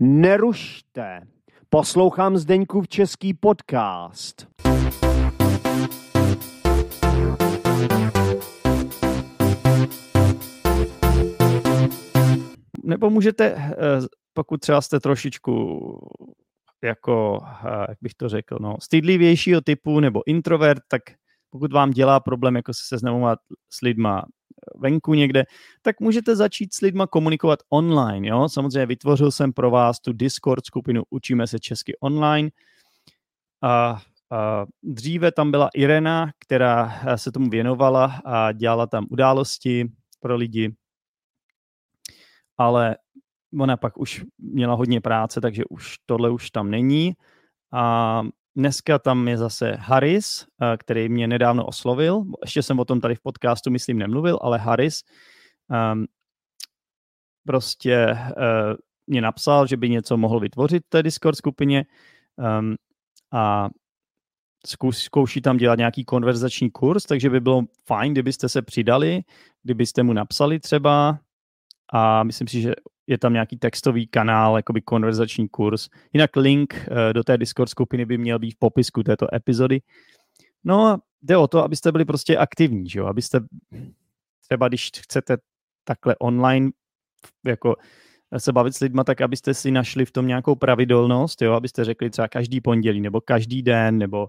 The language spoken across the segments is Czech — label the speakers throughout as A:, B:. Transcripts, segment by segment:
A: Nerušte. Poslouchám Zdeňkův český podcast.
B: Nebo můžete, eh, pokud třeba jste trošičku jako, eh, jak bych to řekl, no, stydlivějšího typu nebo introvert, tak pokud vám dělá problém jako se seznamovat s lidma venku někde, tak můžete začít s lidma komunikovat online. Jo? Samozřejmě vytvořil jsem pro vás tu Discord skupinu Učíme se česky online. A, a dříve tam byla Irena, která se tomu věnovala a dělala tam události pro lidi, ale ona pak už měla hodně práce, takže už tohle už tam není. A Dneska tam je zase Harris, eh, který mě nedávno oslovil. Ještě jsem o tom tady v podcastu, myslím, nemluvil, ale Harris um, prostě uh, mě napsal, že by něco mohl vytvořit v té Discord skupině um, a zkus, zkouší tam dělat nějaký konverzační kurz, takže by bylo fajn, kdybyste se přidali, kdybyste mu napsali třeba a myslím si, že je tam nějaký textový kanál, jakoby konverzační kurz. Jinak link uh, do té Discord skupiny by měl být v popisku této epizody. No a jde o to, abyste byli prostě aktivní, že jo? abyste třeba, když chcete takhle online jako se bavit s lidma, tak abyste si našli v tom nějakou pravidelnost, jo? abyste řekli třeba každý pondělí, nebo každý den, nebo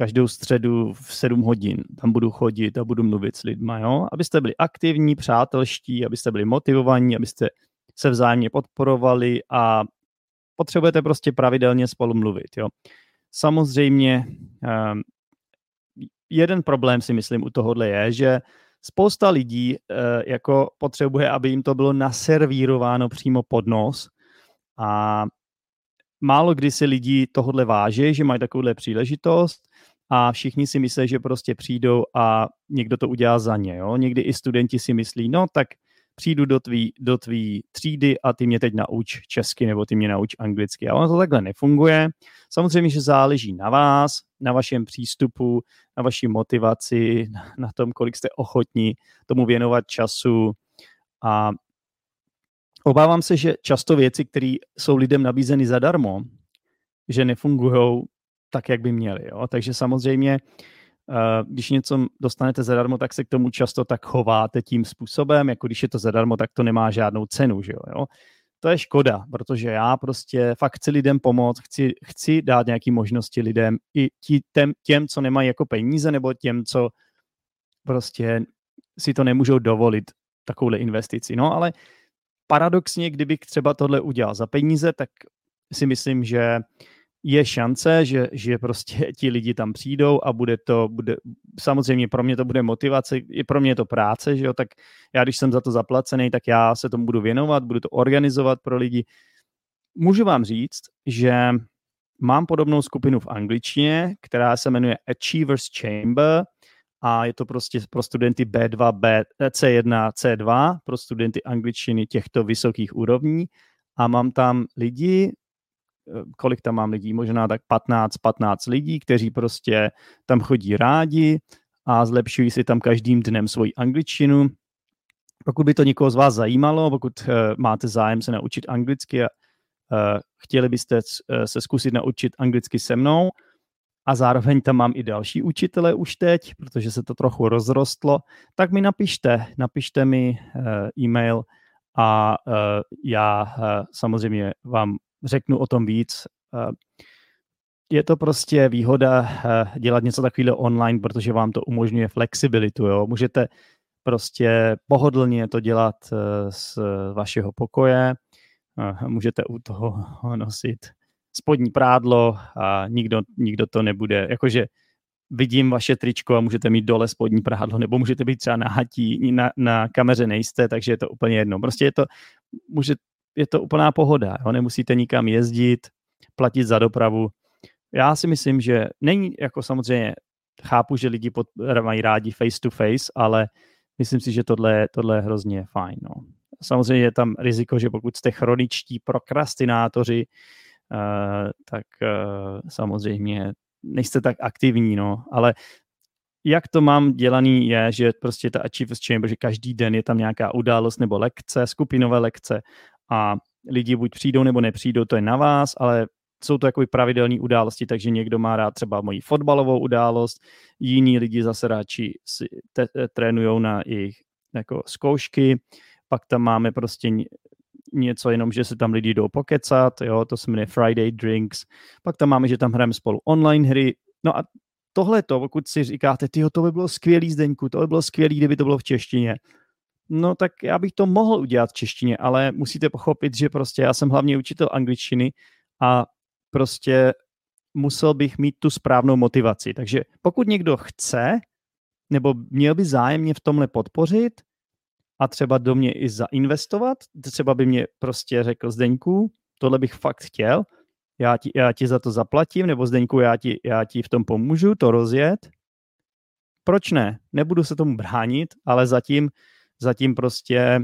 B: každou středu v 7 hodin tam budu chodit a budu mluvit s lidma, jo? abyste byli aktivní, přátelští, abyste byli motivovaní, abyste se vzájemně podporovali a potřebujete prostě pravidelně spolu mluvit. Jo? Samozřejmě um, jeden problém si myslím u tohohle je, že spousta lidí uh, jako potřebuje, aby jim to bylo naservírováno přímo pod nos a málo kdy si lidi tohle váží, že mají takovouhle příležitost a všichni si myslí, že prostě přijdou a někdo to udělá za ně. Jo? Někdy i studenti si myslí, no tak přijdu do tvý, do tvý třídy a ty mě teď nauč česky nebo ty mě nauč anglicky. A ono to takhle nefunguje. Samozřejmě, že záleží na vás, na vašem přístupu, na vaší motivaci, na tom, kolik jste ochotní tomu věnovat času a obávám se, že často věci, které jsou lidem nabízeny zadarmo, že nefungují tak, jak by měli. Jo? Takže samozřejmě, uh, když něco dostanete zadarmo, tak se k tomu často tak chováte tím způsobem, jako když je to zadarmo, tak to nemá žádnou cenu. Že jo? To je škoda, protože já prostě fakt chci lidem pomoct, chci, chci dát nějaké možnosti lidem, i tí, těm, těm, co nemají jako peníze, nebo těm, co prostě si to nemůžou dovolit, takovouhle investici. No ale paradoxně, kdybych třeba tohle udělal za peníze, tak si myslím, že je šance, že, že prostě ti lidi tam přijdou a bude to, bude, samozřejmě pro mě to bude motivace, i pro mě je to práce, že jo, tak já když jsem za to zaplacený, tak já se tomu budu věnovat, budu to organizovat pro lidi. Můžu vám říct, že mám podobnou skupinu v angličtině, která se jmenuje Achievers Chamber a je to prostě pro studenty B2, B, C1, C2, pro studenty angličtiny těchto vysokých úrovní a mám tam lidi, kolik tam mám lidí, možná tak 15, 15 lidí, kteří prostě tam chodí rádi a zlepšují si tam každým dnem svoji angličtinu. Pokud by to někoho z vás zajímalo, pokud uh, máte zájem se naučit anglicky a uh, chtěli byste se zkusit naučit anglicky se mnou, a zároveň tam mám i další učitele už teď, protože se to trochu rozrostlo, tak mi napište, napište mi e-mail a já samozřejmě vám řeknu o tom víc. Eh, je to prostě výhoda eh, dělat něco takového online, protože vám to umožňuje flexibilitu. Jo? Můžete prostě pohodlně to dělat eh, z vašeho pokoje, můžete u toho nosit spodní prádlo a nikdo, nikdo to nebude, jakože vidím vaše tričko a můžete mít dole spodní prádlo, nebo můžete být třeba na hatí, na, na kameře nejste, takže je to úplně jedno. Prostě je to, může, je to úplná pohoda. Jo? Nemusíte nikam jezdit, platit za dopravu. Já si myslím, že není, jako samozřejmě chápu, že lidi pod, mají rádi face to face, ale myslím si, že tohle, tohle je hrozně fajn. No. Samozřejmě je tam riziko, že pokud jste chroničtí prokrastinátoři, uh, tak uh, samozřejmě nejste tak aktivní, no, ale jak to mám dělaný je, že prostě ta Achievers Chamber, že každý den je tam nějaká událost nebo lekce, skupinové lekce a lidi buď přijdou nebo nepřijdou, to je na vás, ale jsou to jakoby pravidelné události, takže někdo má rád třeba moji fotbalovou událost, jiní lidi zase radši si te, trénujou na jejich jako zkoušky, pak tam máme prostě něco jenom, že se tam lidi jdou pokecat, jo, to se jmenuje Friday Drinks, pak tam máme, že tam hrajeme spolu online hry, no a tohle to, pokud si říkáte, tyjo, to by bylo skvělý Zdeňku, to by bylo skvělý, kdyby to bylo v češtině, no tak já bych to mohl udělat v češtině, ale musíte pochopit, že prostě já jsem hlavně učitel angličtiny a prostě musel bych mít tu správnou motivaci. Takže pokud někdo chce, nebo měl by zájemně v tomhle podpořit a třeba do mě i zainvestovat, třeba by mě prostě řekl Zdeňku, tohle bych fakt chtěl, já ti, já ti za to zaplatím, nebo Zdeňku, já ti, já ti v tom pomůžu to rozjet. Proč ne? Nebudu se tomu bránit, ale zatím, zatím prostě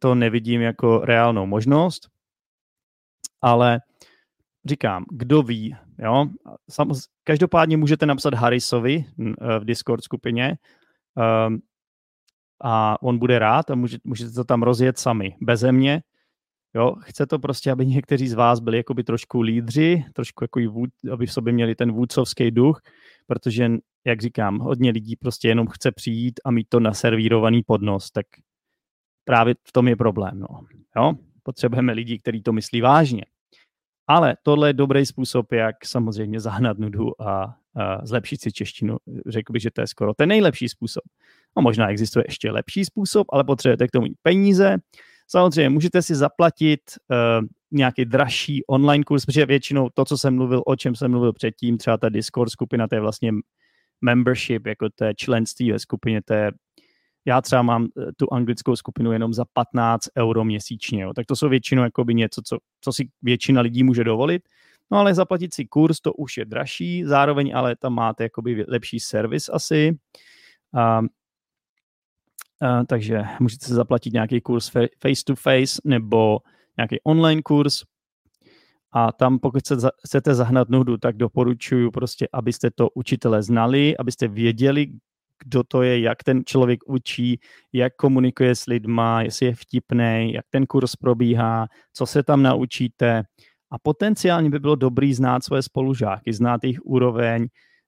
B: to nevidím jako reálnou možnost. Ale říkám, kdo ví, jo. každopádně můžete napsat Harrisovi v Discord skupině um, a on bude rád a může, můžete to tam rozjet sami, beze mě. Jo, chce to prostě, aby někteří z vás byli jakoby trošku lídři, trošku jako vůd, aby v sobě měli ten vůdcovský duch, protože, jak říkám, hodně lidí prostě jenom chce přijít a mít to naservírovaný podnos, tak právě v tom je problém. No. Jo? Potřebujeme lidi, kteří to myslí vážně. Ale tohle je dobrý způsob, jak samozřejmě zahnat nudu a, a zlepšit si češtinu. Řekl bych, že to je skoro ten nejlepší způsob. No možná existuje ještě lepší způsob, ale potřebujete k tomu mít peníze. Samozřejmě můžete si zaplatit uh, nějaký dražší online kurz, protože většinou to, co jsem mluvil, o čem jsem mluvil předtím, třeba ta Discord skupina, to je vlastně membership, jako je členství ve skupině, je já třeba mám eh, tu anglickou skupinu jenom za 15 euro měsíčně, jo. tak to jsou většinou jakoby něco, co, co si většina lidí může dovolit, no ale zaplatit si kurz, to už je dražší, zároveň ale tam máte jakoby lepší servis asi, a, a, takže můžete se zaplatit nějaký kurz face to face nebo nějaký online kurz, a tam, pokud se, chcete zahnat nudu, tak doporučuji prostě, abyste to učitele znali, abyste věděli, kdo to je, jak ten člověk učí, jak komunikuje s lidma, jestli je vtipný, jak ten kurz probíhá, co se tam naučíte. A potenciálně by bylo dobrý znát své spolužáky, znát jejich úroveň,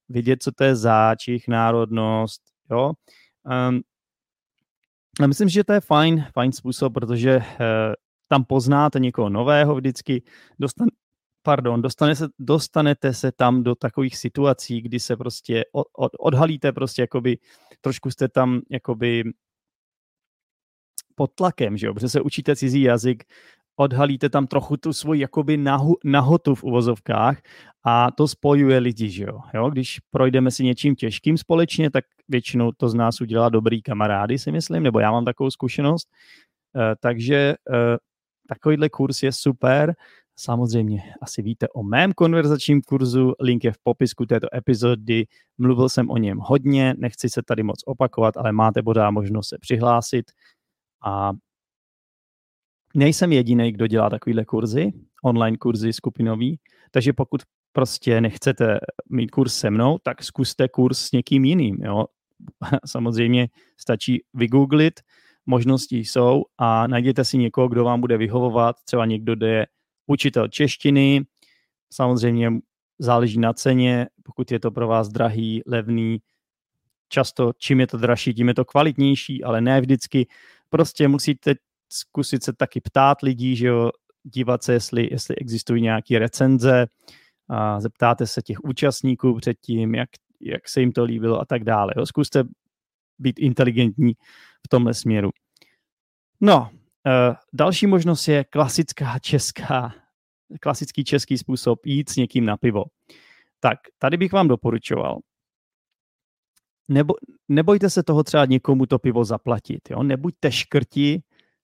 B: vidět, co to je záč, jejich národnost, jo. Um, a myslím, že to je fajn, fajn způsob, protože uh, tam poznáte někoho nového vždycky, dostan, pardon, dostane se, dostanete se tam do takových situací, kdy se prostě od, od, odhalíte prostě jakoby, trošku jste tam jakoby pod tlakem, že jo, protože se učíte cizí jazyk, odhalíte tam trochu tu svoji jakoby nahu, nahotu v uvozovkách a to spojuje lidi, že jo? jo. Když projdeme si něčím těžkým společně, tak většinou to z nás udělá dobrý kamarády, si myslím, nebo já mám takovou zkušenost. E, takže e, takovýhle kurz je super Samozřejmě asi víte o mém konverzačním kurzu, link je v popisku této epizody, mluvil jsem o něm hodně, nechci se tady moc opakovat, ale máte pořád možnost se přihlásit a nejsem jediný, kdo dělá takovýhle kurzy, online kurzy skupinový, takže pokud prostě nechcete mít kurz se mnou, tak zkuste kurz s někým jiným. Jo? Samozřejmě stačí vygooglit, možnosti jsou a najděte si někoho, kdo vám bude vyhovovat, třeba někdo, kdo je učitel češtiny, samozřejmě záleží na ceně, pokud je to pro vás drahý, levný, často čím je to dražší, tím je to kvalitnější, ale ne vždycky. Prostě musíte zkusit se taky ptát lidí, že jo, dívat se, jestli, jestli existují nějaké recenze, a zeptáte se těch účastníků předtím, jak, jak se jim to líbilo a tak dále. Jo. Zkuste být inteligentní v tomhle směru. No, Uh, další možnost je klasická česká, klasický český způsob jít s někým na pivo. Tak, tady bych vám doporučoval, nebo, nebojte se toho třeba někomu to pivo zaplatit. Jo? Nebuďte škrti,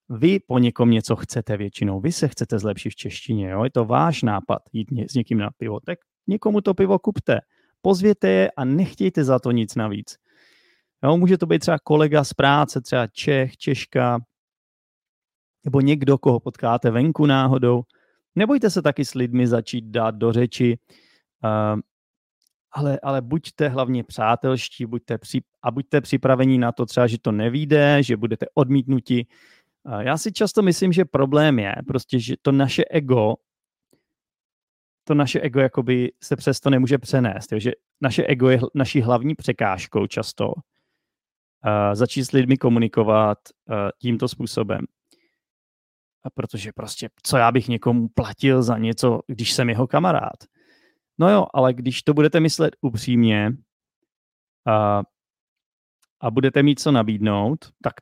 B: vy po někom něco chcete většinou, vy se chcete zlepšit v češtině, jo? je to váš nápad jít s někým na pivo, tak někomu to pivo kupte, pozvěte je a nechtějte za to nic navíc. Jo? Může to být třeba kolega z práce, třeba Čech, Češka, nebo někdo, koho potkáte venku náhodou. Nebojte se taky s lidmi začít dát do řeči, uh, ale, ale buďte hlavně přátelští buďte při, a buďte připraveni na to třeba, že to nevíde, že budete odmítnuti. Já si často myslím, že problém je prostě, že to naše ego, to naše ego jakoby se přesto nemůže přenést, že naše ego je naší hlavní překážkou často začít s lidmi komunikovat uh, tímto způsobem. A protože prostě, co já bych někomu platil za něco, když jsem jeho kamarád. No jo, ale když to budete myslet upřímně a, a budete mít co nabídnout, tak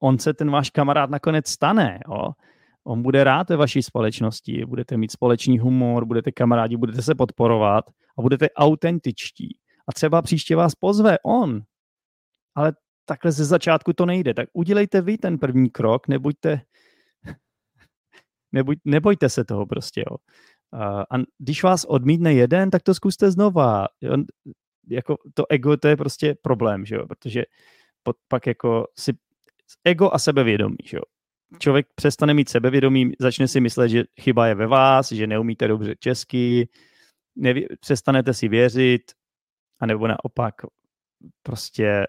B: on se ten váš kamarád nakonec stane. Jo? On bude rád ve vaší společnosti, budete mít společný humor, budete kamarádi, budete se podporovat a budete autentičtí. A třeba příště vás pozve on. Ale takhle ze začátku to nejde. Tak udělejte vy ten první krok, nebuďte, nebuď, nebojte se toho prostě. Jo. A když vás odmítne jeden, tak to zkuste znova. Jo. Jako to ego, to je prostě problém, že jo? protože pak jako si ego a sebevědomí. Že jo? Člověk přestane mít sebevědomí, začne si myslet, že chyba je ve vás, že neumíte dobře česky, neví, přestanete si věřit, anebo naopak prostě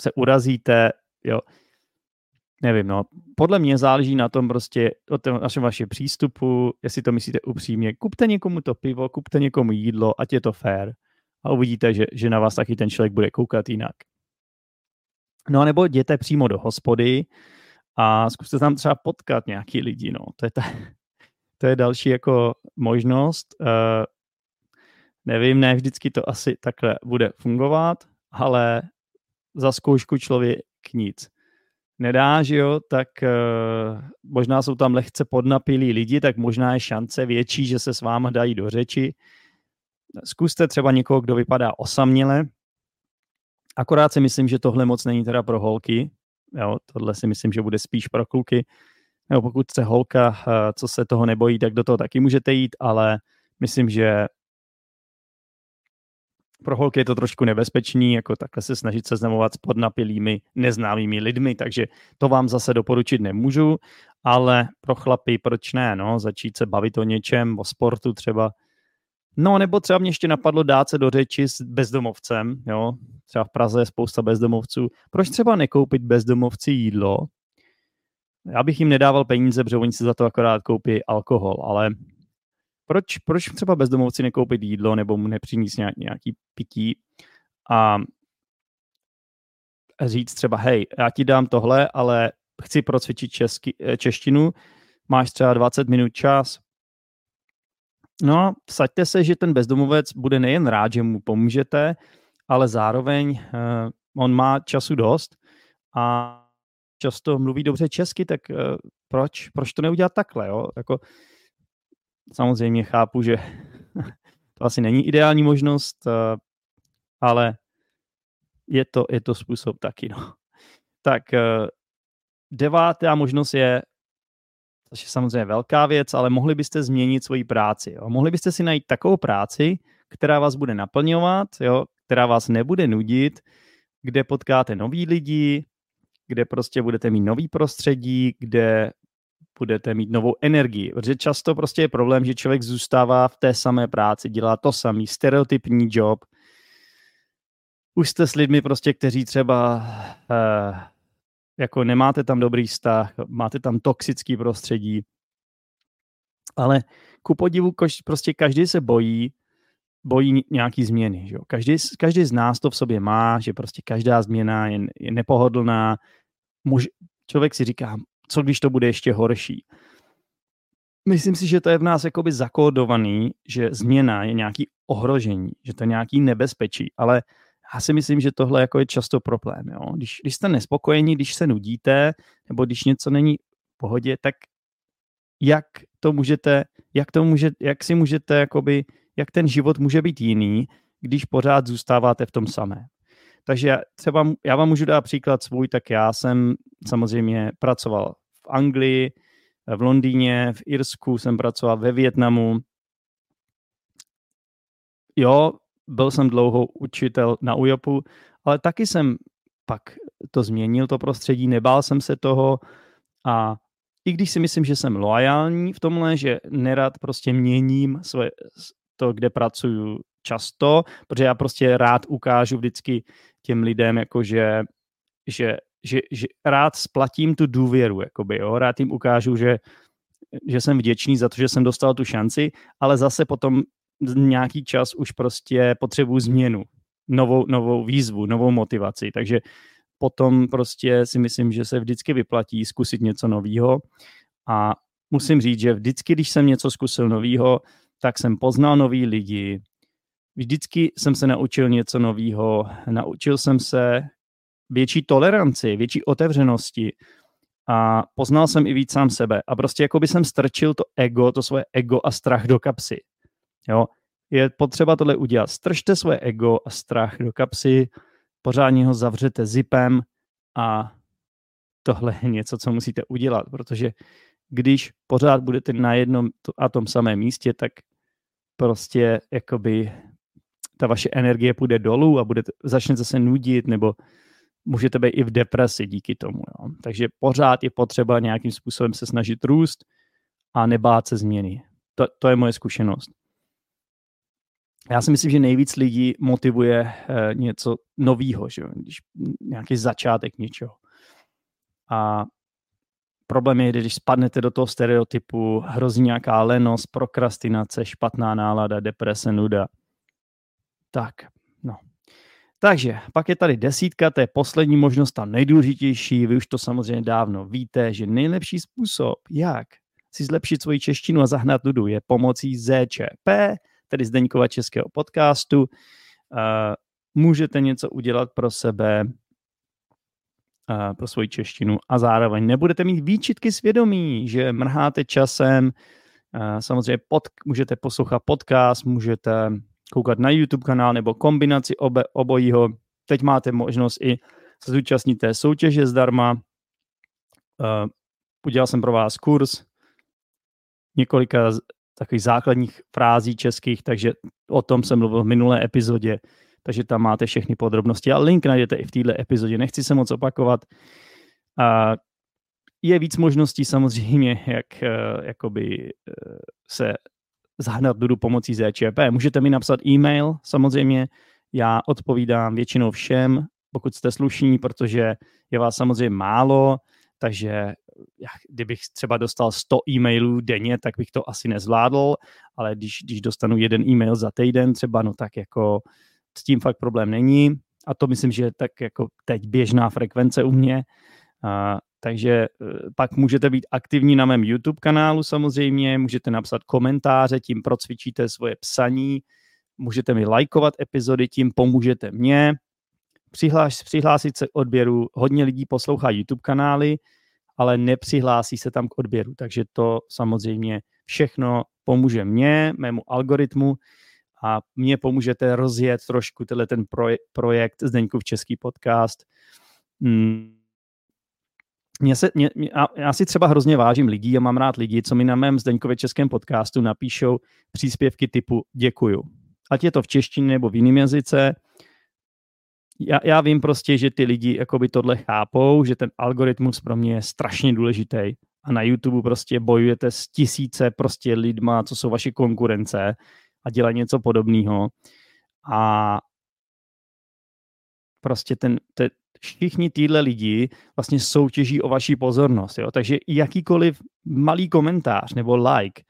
B: se urazíte, jo. Nevím, no. Podle mě záleží na tom prostě, o tom našem vašem přístupu, jestli to myslíte upřímně. Kupte někomu to pivo, kupte někomu jídlo, ať je to fair. A uvidíte, že, že na vás taky ten člověk bude koukat jinak. No a nebo jděte přímo do hospody a zkuste tam třeba potkat nějaký lidi, no. To je, ta, to je další jako možnost. Uh, nevím, ne vždycky to asi takhle bude fungovat, ale za zkoušku člověk nic nedá, že jo, tak uh, možná jsou tam lehce podnapilí lidi, tak možná je šance větší, že se s váma dají do řeči. Zkuste třeba někoho, kdo vypadá osaměle, Akorát si myslím, že tohle moc není teda pro holky. Jo, tohle si myslím, že bude spíš pro kluky. Jo, pokud se holka, eh, co se toho nebojí, tak do toho taky můžete jít, ale myslím, že pro holky je to trošku nebezpečný, jako takhle se snažit seznamovat s podnapilými neznámými lidmi, takže to vám zase doporučit nemůžu, ale pro chlapy proč ne, no, začít se bavit o něčem, o sportu třeba, No, nebo třeba mě ještě napadlo dát se do řeči s bezdomovcem, jo. Třeba v Praze je spousta bezdomovců. Proč třeba nekoupit bezdomovci jídlo? Já bych jim nedával peníze, protože oni si za to akorát koupí alkohol, ale proč, proč třeba bezdomovci nekoupit jídlo nebo mu nepřinést nějaký, nějaký pití a říct třeba, hej, já ti dám tohle, ale chci procvičit česky, eh, češtinu, máš třeba 20 minut čas, No, saďte se, že ten bezdomovec bude nejen rád, že mu pomůžete, ale zároveň uh, on má času dost a často mluví dobře česky, tak uh, proč, proč to neudělat takhle, jo? Jako, samozřejmě chápu, že to asi není ideální možnost, uh, ale je to, je to způsob taky, no. Tak uh, devátá možnost je což je samozřejmě velká věc, ale mohli byste změnit svoji práci. Jo? Mohli byste si najít takovou práci, která vás bude naplňovat, jo? která vás nebude nudit, kde potkáte nový lidi, kde prostě budete mít nový prostředí, kde budete mít novou energii. Protože často prostě je problém, že člověk zůstává v té samé práci, dělá to samý, stereotypní job. Už jste s lidmi prostě, kteří třeba uh, jako nemáte tam dobrý vztah, máte tam toxický prostředí, ale ku podivu prostě každý se bojí, bojí nějaký změny. Že jo? Každý, každý z nás to v sobě má, že prostě každá změna je, je nepohodlná. Muž, člověk si říká, co když to bude ještě horší. Myslím si, že to je v nás jakoby zakódovaný, že změna je nějaký ohrožení, že to je nějaký nebezpečí, ale já si myslím, že tohle jako je často problém. Jo? Když, když jste nespokojení, když se nudíte, nebo když něco není v pohodě, tak jak to můžete, jak to může, jak si můžete, jakoby, jak ten život může být jiný, když pořád zůstáváte v tom samé. Takže třeba já vám můžu dát příklad svůj, tak já jsem samozřejmě pracoval v Anglii, v Londýně, v Irsku jsem pracoval ve Větnamu. Jo, byl jsem dlouho učitel na UJOPu, ale taky jsem pak to změnil, to prostředí, nebál jsem se toho a i když si myslím, že jsem loajální v tomhle, že nerad prostě měním svoje, to, kde pracuju často, protože já prostě rád ukážu vždycky těm lidem, jako že, že že, rád splatím tu důvěru, jakoby, jo? rád jim ukážu, že, že jsem vděčný za to, že jsem dostal tu šanci, ale zase potom nějaký čas už prostě potřebuji změnu, novou, novou výzvu, novou motivaci, takže potom prostě si myslím, že se vždycky vyplatí zkusit něco nového a musím říct, že vždycky, když jsem něco zkusil nového, tak jsem poznal nový lidi, vždycky jsem se naučil něco nového, naučil jsem se větší toleranci, větší otevřenosti a poznal jsem i víc sám sebe. A prostě jako by jsem strčil to ego, to svoje ego a strach do kapsy. Jo? Je potřeba tohle udělat. Stržte svoje ego a strach do kapsy, pořádně ho zavřete zipem a tohle je něco, co musíte udělat, protože když pořád budete na jednom a tom samém místě, tak prostě jakoby ta vaše energie půjde dolů a budete, začnete se nudit nebo můžete být i v depresi díky tomu. Jo. Takže pořád je potřeba nějakým způsobem se snažit růst a nebát se změny. To, to je moje zkušenost. Já si myslím, že nejvíc lidí motivuje eh, něco nového, že když nějaký začátek něčeho. A problém je, když spadnete do toho stereotypu, hrozí nějaká lenost, prokrastinace, špatná nálada, deprese, nuda. Tak, no. Takže pak je tady desítka, to je poslední možnost, ta nejdůležitější. Vy už to samozřejmě dávno víte, že nejlepší způsob, jak si zlepšit svoji češtinu a zahnat nudu, je pomocí ZČP, tedy Zdeňkova českého podcastu. Uh, můžete něco udělat pro sebe, uh, pro svoji češtinu a zároveň nebudete mít výčitky svědomí, že mrháte časem. Uh, samozřejmě pod, můžete poslouchat podcast, můžete koukat na YouTube kanál nebo kombinaci obe, obojího. Teď máte možnost i se zúčastnit té soutěže zdarma. Uh, udělal jsem pro vás kurz několika takových základních frází českých, takže o tom jsem mluvil v minulé epizodě, takže tam máte všechny podrobnosti a link najdete i v této epizodě. Nechci se moc opakovat. A je víc možností samozřejmě, jak uh, jakoby, uh, se zahnat Dudu pomocí ZČP. Můžete mi napsat e-mail, samozřejmě, já odpovídám většinou všem, pokud jste slušní, protože je vás samozřejmě málo, takže kdybych třeba dostal 100 e-mailů denně, tak bych to asi nezvládl, ale když, když dostanu jeden e-mail za týden třeba, no tak jako s tím fakt problém není. A to myslím, že je tak jako teď běžná frekvence u mě, takže e, pak můžete být aktivní na mém YouTube kanálu samozřejmě, můžete napsat komentáře, tím procvičíte svoje psaní, můžete mi lajkovat epizody, tím pomůžete mě, Přihlás, přihlásit se k odběru. Hodně lidí poslouchá YouTube kanály, ale nepřihlásí se tam k odběru, takže to samozřejmě všechno pomůže mně, mému algoritmu a mě pomůžete rozjet trošku tenhle ten projekt Zdeňkův český podcast. Hmm mě se, mě, já si třeba hrozně vážím lidí a mám rád lidi, co mi na mém Zdeňkově českém podcastu napíšou příspěvky typu děkuju. Ať je to v češtině nebo v jiném jazyce. Já, já vím prostě, že ty lidi jakoby tohle chápou, že ten algoritmus pro mě je strašně důležitý. A na YouTube prostě bojujete s tisíce prostě lidma, co jsou vaši konkurence a dělají něco podobného. A prostě ten, te, všichni týhle lidi vlastně soutěží o vaši pozornost. Jo? Takže jakýkoliv malý komentář nebo like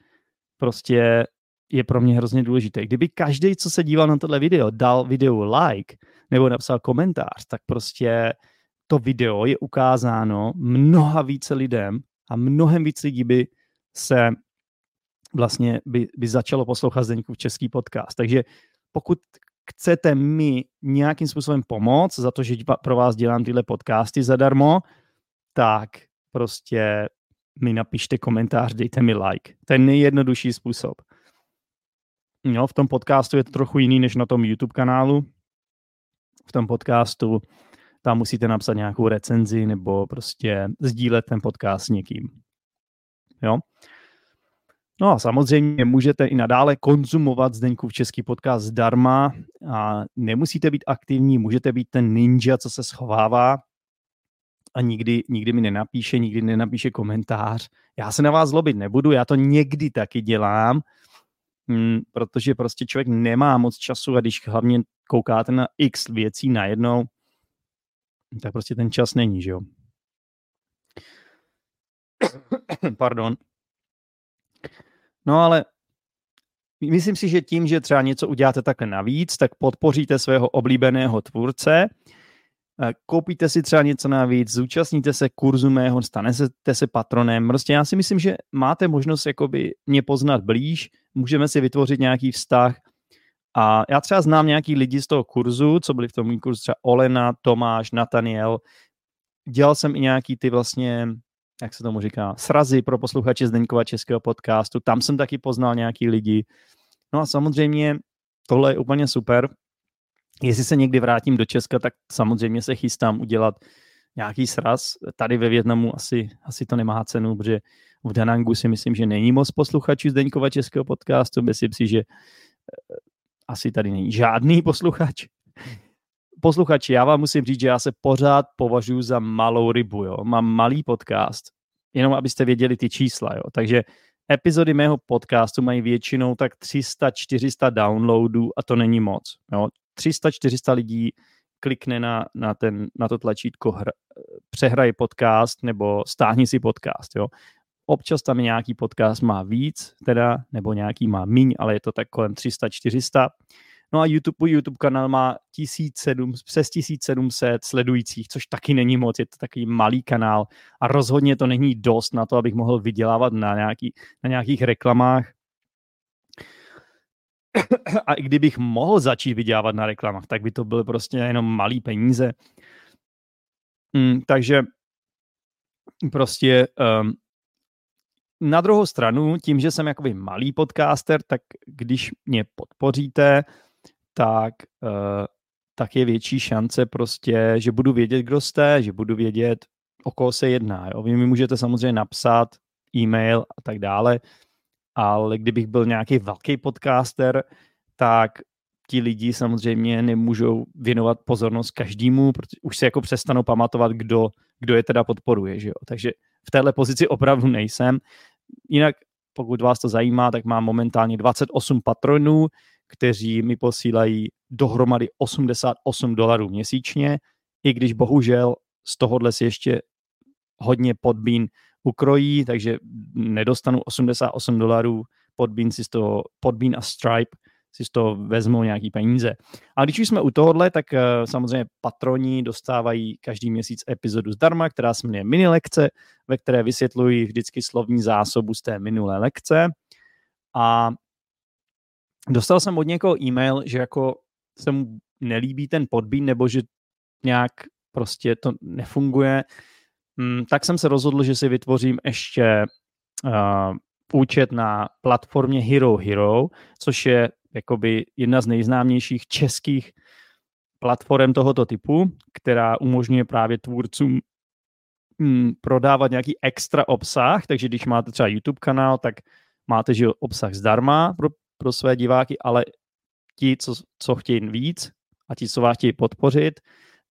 B: prostě je pro mě hrozně důležité. Kdyby každý, co se díval na tohle video, dal video like nebo napsal komentář, tak prostě to video je ukázáno mnoha více lidem a mnohem víc lidí by se vlastně by, by začalo poslouchat Zdeňkův český podcast. Takže pokud chcete mi nějakým způsobem pomoct za to, že pro vás dělám tyhle podcasty zadarmo, tak prostě mi napište komentář, dejte mi like. To je nejjednodušší způsob. No, v tom podcastu je to trochu jiný než na tom YouTube kanálu. V tom podcastu tam musíte napsat nějakou recenzi nebo prostě sdílet ten podcast s někým. Jo? No a samozřejmě můžete i nadále konzumovat Zdeňkův český podcast zdarma a nemusíte být aktivní, můžete být ten ninja, co se schovává a nikdy, nikdy mi nenapíše, nikdy nenapíše komentář. Já se na vás zlobit nebudu, já to někdy taky dělám, hm, protože prostě člověk nemá moc času a když hlavně koukáte na x věcí najednou, tak prostě ten čas není, že jo. Pardon. No ale myslím si, že tím, že třeba něco uděláte takhle navíc, tak podpoříte svého oblíbeného tvůrce, eh, koupíte si třeba něco navíc, zúčastníte se kurzu mého, stanete se patronem. Prostě já si myslím, že máte možnost jakoby mě poznat blíž, můžeme si vytvořit nějaký vztah. A já třeba znám nějaký lidi z toho kurzu, co byli v tom kurzu, třeba Olena, Tomáš, Nataniel. Dělal jsem i nějaký ty vlastně jak se tomu říká, srazy pro posluchače Zdeňkova českého podcastu. Tam jsem taky poznal nějaký lidi. No a samozřejmě tohle je úplně super. Jestli se někdy vrátím do Česka, tak samozřejmě se chystám udělat nějaký sraz. Tady ve Větnamu asi, asi to nemá cenu, protože v Danangu si myslím, že není moc posluchačů Zdeňkova českého podcastu. Myslím si, že eh, asi tady není žádný posluchač. Posluchači, já vám musím říct, že já se pořád považuji za malou rybu. Jo? Mám malý podcast, jenom abyste věděli ty čísla. Jo? Takže epizody mého podcastu mají většinou tak 300-400 downloadů a to není moc. Jo? 300-400 lidí klikne na, na, ten, na to tlačítko hra, přehraj podcast nebo stáhni si podcast. Jo? Občas tam nějaký podcast má víc, teda, nebo nějaký má míň, ale je to tak kolem 300-400. No a YouTube, YouTube kanál má 1700, přes 1700 sledujících, což taky není moc, je to takový malý kanál a rozhodně to není dost na to, abych mohl vydělávat na, nějaký, na nějakých reklamách. A i kdybych mohl začít vydělávat na reklamách, tak by to byly prostě jenom malý peníze. Mm, takže prostě um, na druhou stranu, tím, že jsem jakoby malý podcaster, tak když mě podpoříte, tak, uh, tak je větší šance prostě, že budu vědět, kdo jste, že budu vědět, o koho se jedná. Jo? Vy mi můžete samozřejmě napsat e-mail a tak dále, ale kdybych byl nějaký velký podcaster, tak ti lidi samozřejmě nemůžou věnovat pozornost každému, protože už se jako přestanou pamatovat, kdo, kdo je teda podporuje. Že jo? Takže v téhle pozici opravdu nejsem. Jinak, pokud vás to zajímá, tak mám momentálně 28 patronů, kteří mi posílají dohromady 88 dolarů měsíčně, i když bohužel z tohohle si ještě hodně podbín ukrojí, takže nedostanu 88 dolarů, podbín si z toho, podbín a Stripe si z toho vezmou nějaký peníze. A když už jsme u tohohle, tak uh, samozřejmě patroni dostávají každý měsíc epizodu zdarma, která se jmenuje mini lekce, ve které vysvětluji vždycky slovní zásobu z té minulé lekce. A dostal jsem od někoho e-mail, že jako se mu nelíbí ten podbín, nebo že nějak prostě to nefunguje, hmm, tak jsem se rozhodl, že si vytvořím ještě uh, účet na platformě Hero Hero, což je jakoby jedna z nejznámějších českých platform tohoto typu, která umožňuje právě tvůrcům hmm, prodávat nějaký extra obsah, takže když máte třeba YouTube kanál, tak máte že obsah zdarma pro pro své diváky, ale ti, co, co chtějí víc a ti, co vás chtějí podpořit,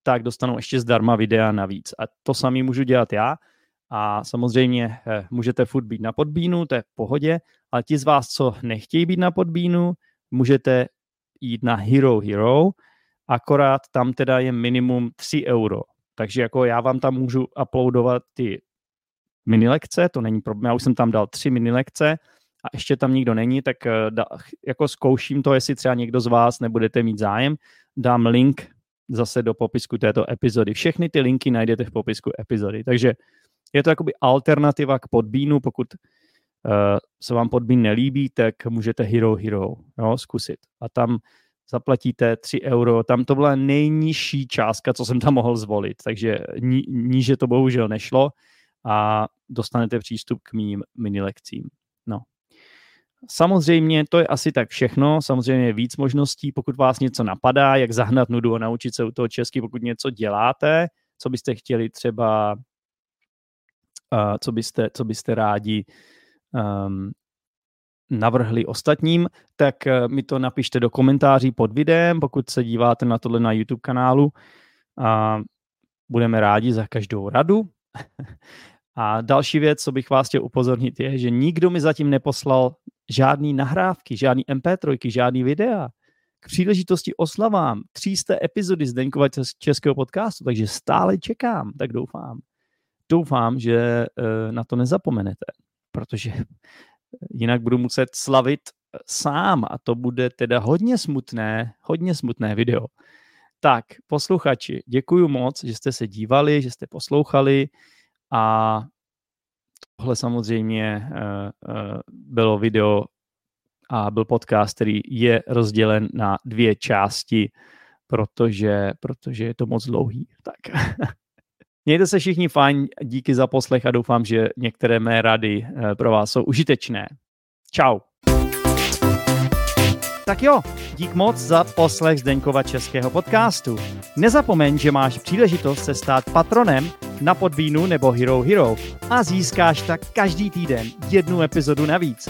B: tak dostanou ještě zdarma videa navíc. A to samý můžu dělat já. A samozřejmě eh, můžete furt být na podbínu, to je v pohodě, ale ti z vás, co nechtějí být na podbínu, můžete jít na Hero Hero, akorát tam teda je minimum 3 euro. Takže jako já vám tam můžu uploadovat ty mini lekce, to není problém, já už jsem tam dal tři mini lekce a ještě tam nikdo není, tak eh, da, jako zkouším to, jestli třeba někdo z vás nebudete mít zájem, dám link zase do popisku této epizody. Všechny ty linky najdete v popisku epizody. Takže je to jakoby alternativa k podbínu, pokud uh, se vám podbín nelíbí, tak můžete Hero Hero jo, zkusit. A tam zaplatíte 3 euro, tam to byla nejnižší částka, co jsem tam mohl zvolit, takže ní, níže to bohužel nešlo a dostanete přístup k mým mini lekcím. Samozřejmě to je asi tak všechno, samozřejmě je víc možností, pokud vás něco napadá, jak zahnat nudu a naučit se u toho česky, pokud něco děláte, co byste chtěli třeba, uh, co, byste, co byste rádi um, navrhli ostatním, tak uh, mi to napište do komentáří pod videem, pokud se díváte na tohle na YouTube kanálu. A budeme rádi za každou radu. A další věc, co bych vás chtěl upozornit, je, že nikdo mi zatím neposlal žádný nahrávky, žádný MP3, žádný videa. k příležitosti oslavám 300 epizody Zdeňkova českého podcastu, takže stále čekám, tak doufám. Doufám, že eh, na to nezapomenete, protože jinak budu muset slavit sám a to bude teda hodně smutné, hodně smutné video. Tak, posluchači, děkuji moc, že jste se dívali, že jste poslouchali a tohle samozřejmě uh, uh, bylo video a byl podcast, který je rozdělen na dvě části, protože, protože je to moc dlouhý. Tak. Mějte se všichni fajn, díky za poslech a doufám, že některé mé rady eh, pro vás jsou užitečné. Ciao. Tak jo, dík moc za poslech Zdeňkova českého podcastu. Nezapomeň, že máš příležitost se stát patronem na Podvínu nebo Hero Hero a získáš tak každý týden jednu epizodu navíc.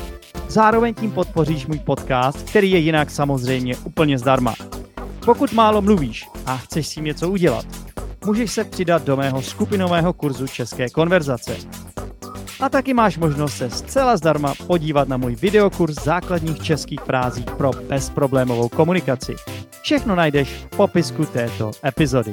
B: Zároveň tím podpoříš můj podcast, který je jinak samozřejmě úplně zdarma. Pokud málo mluvíš a chceš s tím něco udělat, můžeš se přidat do mého skupinového kurzu české konverzace. A taky máš možnost se zcela zdarma podívat na můj videokurs základních českých frází pro bezproblémovou komunikaci. Všechno najdeš v popisku této epizody.